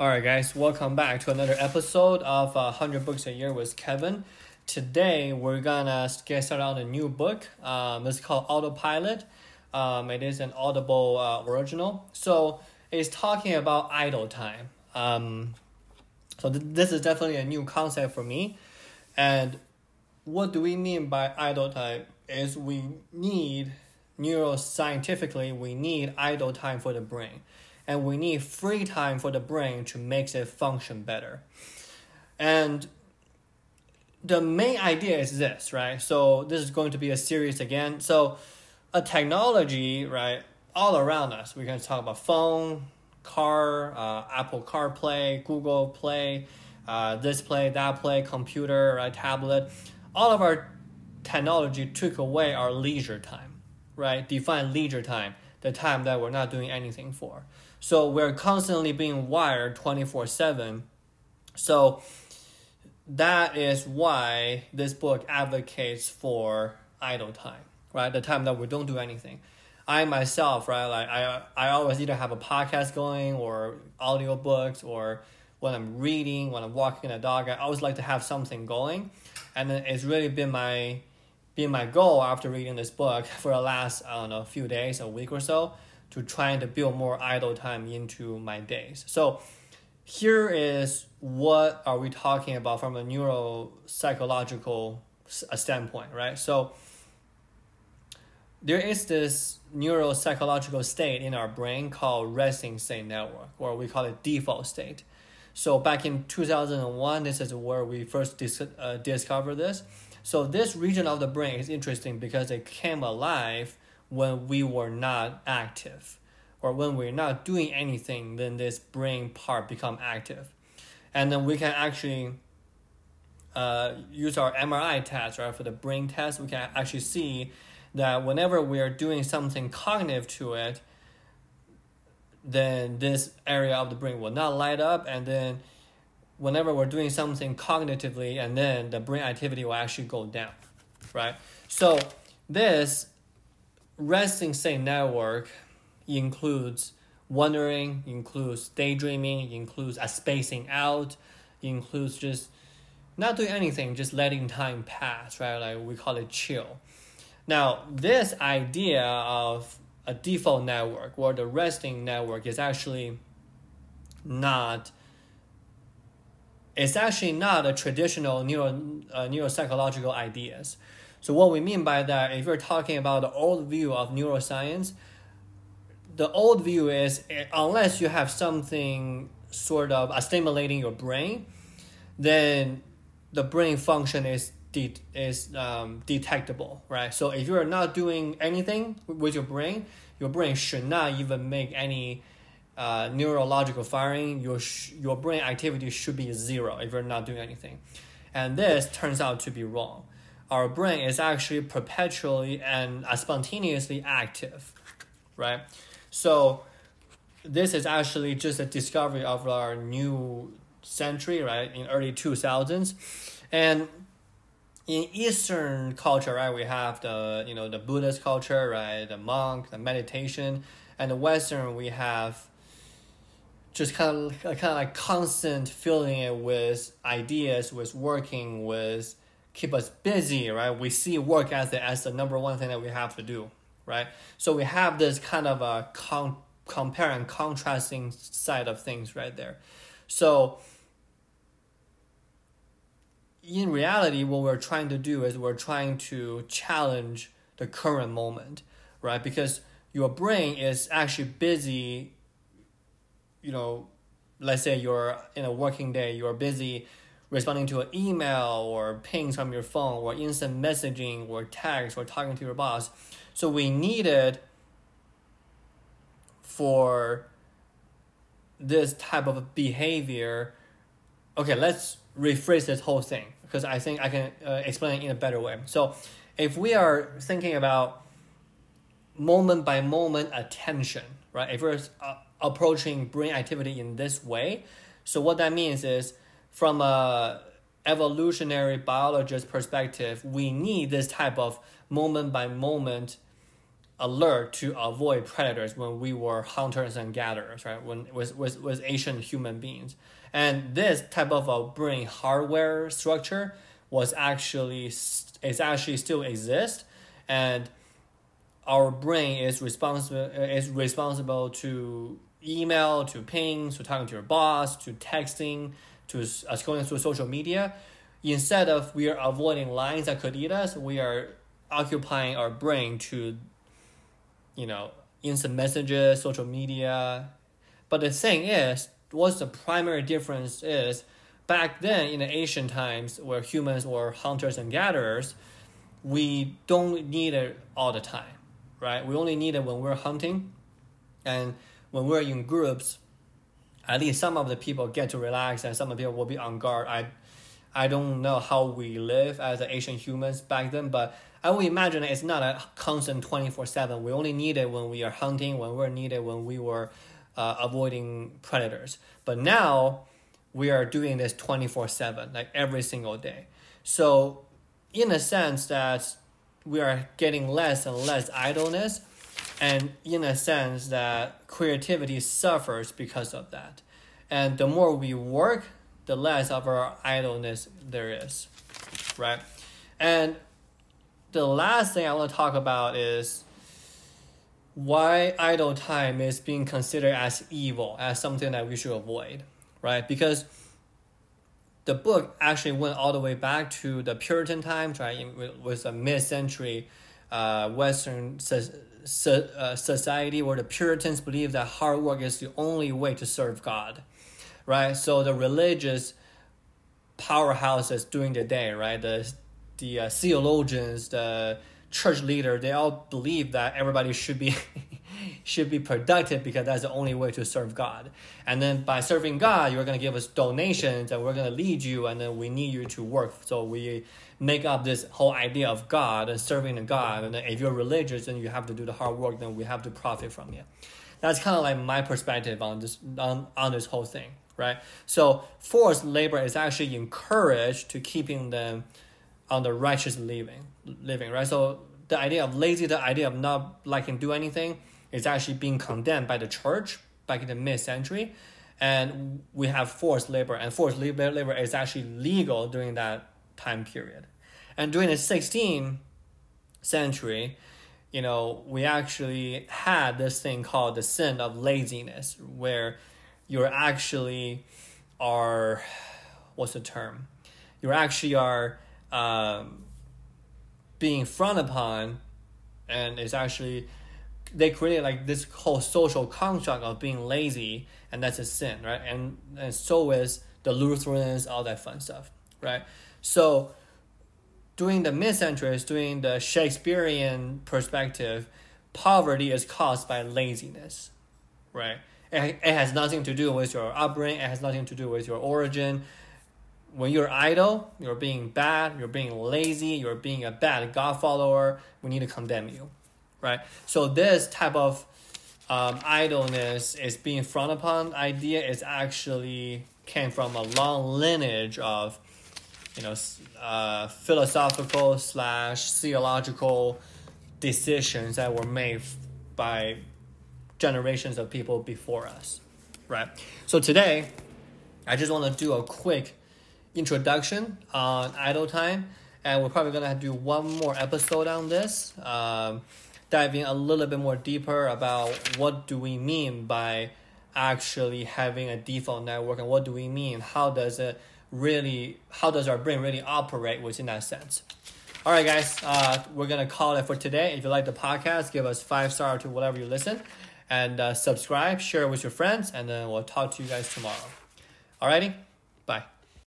All right, guys, welcome back to another episode of uh, 100 Books a Year with Kevin. Today, we're gonna get started on a new book. Um, it's called Autopilot. Um, it is an Audible uh, original. So, it's talking about idle time. Um, so, th- this is definitely a new concept for me. And what do we mean by idle time? Is we need, neuroscientifically, we need idle time for the brain and we need free time for the brain to make it function better. And the main idea is this, right? So this is going to be a series again. So a technology, right, all around us. We can talk about phone, car, uh, Apple CarPlay, Google Play, uh, this play, that play, computer, right, tablet. All of our technology took away our leisure time, right? Define leisure time, the time that we're not doing anything for. So we're constantly being wired 24 7. So that is why this book advocates for idle time, right? The time that we don't do anything. I myself, right, like I I always either have a podcast going or audio books or when I'm reading, when I'm walking the dog, I always like to have something going. And it's really been my been my goal after reading this book for the last, I don't know, few days, a week or so, to trying to build more idle time into my days. So here is what are we talking about from a neuropsychological standpoint, right? So there is this neuropsychological state in our brain called resting state network, or we call it default state. So back in 2001, this is where we first dis- uh, discovered this. So this region of the brain is interesting because it came alive when we were not active or when we're not doing anything then this brain part become active. And then we can actually uh, use our mri test right? For the brain test we can actually see that whenever we are doing something cognitive to it then this area of the brain will not light up. And then whenever we're doing something cognitively and then the brain activity will actually go down right? So this resting state network includes wondering, includes daydreaming, includes a spacing out, includes just not doing anything, just letting time pass, right? Like we call it chill. Now, this idea of a default network or the resting network is actually not it's actually not a traditional neuro, uh, neuropsychological ideas. So what we mean by that, if you're talking about the old view of neuroscience, the old view is eh, unless you have something sort of stimulating your brain, then the brain function is de- is um, detectable, right? So if you're not doing anything with your brain, your brain should not even make any uh, neurological firing. Your sh- your brain activity should be zero if you're not doing anything, and this turns out to be wrong our brain is actually perpetually and spontaneously active, right? So this is actually just a discovery of our new century, right? In early two thousands, and in Eastern culture, right, we have the you know the Buddhist culture, right, the monk, the meditation, and the Western we have just kind of kind of like constant filling it with ideas, with working, with keep us busy, right? We see work ethic as the number one thing that we have to do, right? So we have this kind of a con- compare and contrasting side of things right there. So in reality, what we're trying to do is we're trying to challenge the current moment, right? Because your brain is actually busy, you know, let's say you're in a working day, you're busy responding to an email or pings from your phone or instant messaging or text or talking to your boss. So we needed for this type of behavior. Okay, let's rephrase this whole thing because I think I can uh, explain it in a better way. So if we are thinking about moment by moment attention, right? If we're uh, approaching brain activity in this way, so what that means is from a evolutionary biologist perspective, we need this type of moment by moment alert to avoid predators when we were hunters and gatherers, right? When with with, with ancient human beings, and this type of a brain hardware structure was actually is actually still exist, and our brain is responsible is responsible to email, to ping, to talking to your boss, to texting, to uh, scrolling through social media. Instead of we are avoiding lines that could eat us, we are occupying our brain to, you know, instant messages, social media. But the thing is, what's the primary difference is back then in the ancient times where humans were hunters and gatherers, we don't need it all the time, right? We only need it when we're hunting and when we're in groups, at least some of the people get to relax and some of the people will be on guard. I I don't know how we live as Asian humans back then, but I would imagine it's not a constant 24 7. We only need it when we are hunting, when we're needed, when we were uh, avoiding predators. But now we are doing this 24 7, like every single day. So, in a sense, that we are getting less and less idleness, and in a sense, that creativity suffers because of that. And the more we work, the less of our idleness there is, right? And the last thing I want to talk about is why idle time is being considered as evil, as something that we should avoid, right? Because the book actually went all the way back to the Puritan times, right? It was a mid-century uh, Western so, uh, society where the Puritans believe that hard work is the only way to serve God, right? So the religious powerhouses during the day, right? The the uh, theologians, the church leader, they all believe that everybody should be should be productive because that's the only way to serve God. And then by serving God, you're going to give us donations and we're going to lead you and then we need you to work. So we make up this whole idea of God and serving God. And then if you're religious and you have to do the hard work, then we have to profit from it. That's kind of like my perspective on this on, on this whole thing, right? So forced labor is actually encouraged to keeping them on the righteous living, living, right? So the idea of lazy, the idea of not liking to do anything, is actually being condemned by the church back in the mid century, and we have forced labor, and forced labor, labor is actually legal during that time period, and during the 16th century, you know, we actually had this thing called the sin of laziness, where you're actually are, what's the term? You actually are um, being frowned upon, and it's actually they created like this whole social construct of being lazy, and that's a sin, right? And and so is the Lutherans, all that fun stuff, right? So during the mid centuries, during the Shakespearean perspective, poverty is caused by laziness, right? It, it has nothing to do with your upbringing. It has nothing to do with your origin when you're idle, you're being bad, you're being lazy, you're being a bad God follower, we need to condemn you, right? So this type of um, idleness is being frowned upon idea is actually came from a long lineage of, you know, uh, philosophical slash theological decisions that were made by generations of people before us, right? So today, I just want to do a quick introduction on idle time, and we're probably gonna do one more episode on this, um, diving a little bit more deeper about what do we mean by actually having a default network, and what do we mean? How does it really? How does our brain really operate within that sense? All right, guys, uh, we're gonna call it for today. If you like the podcast, give us five star to whatever you listen, and uh, subscribe, share with your friends, and then we'll talk to you guys tomorrow. Alrighty, bye.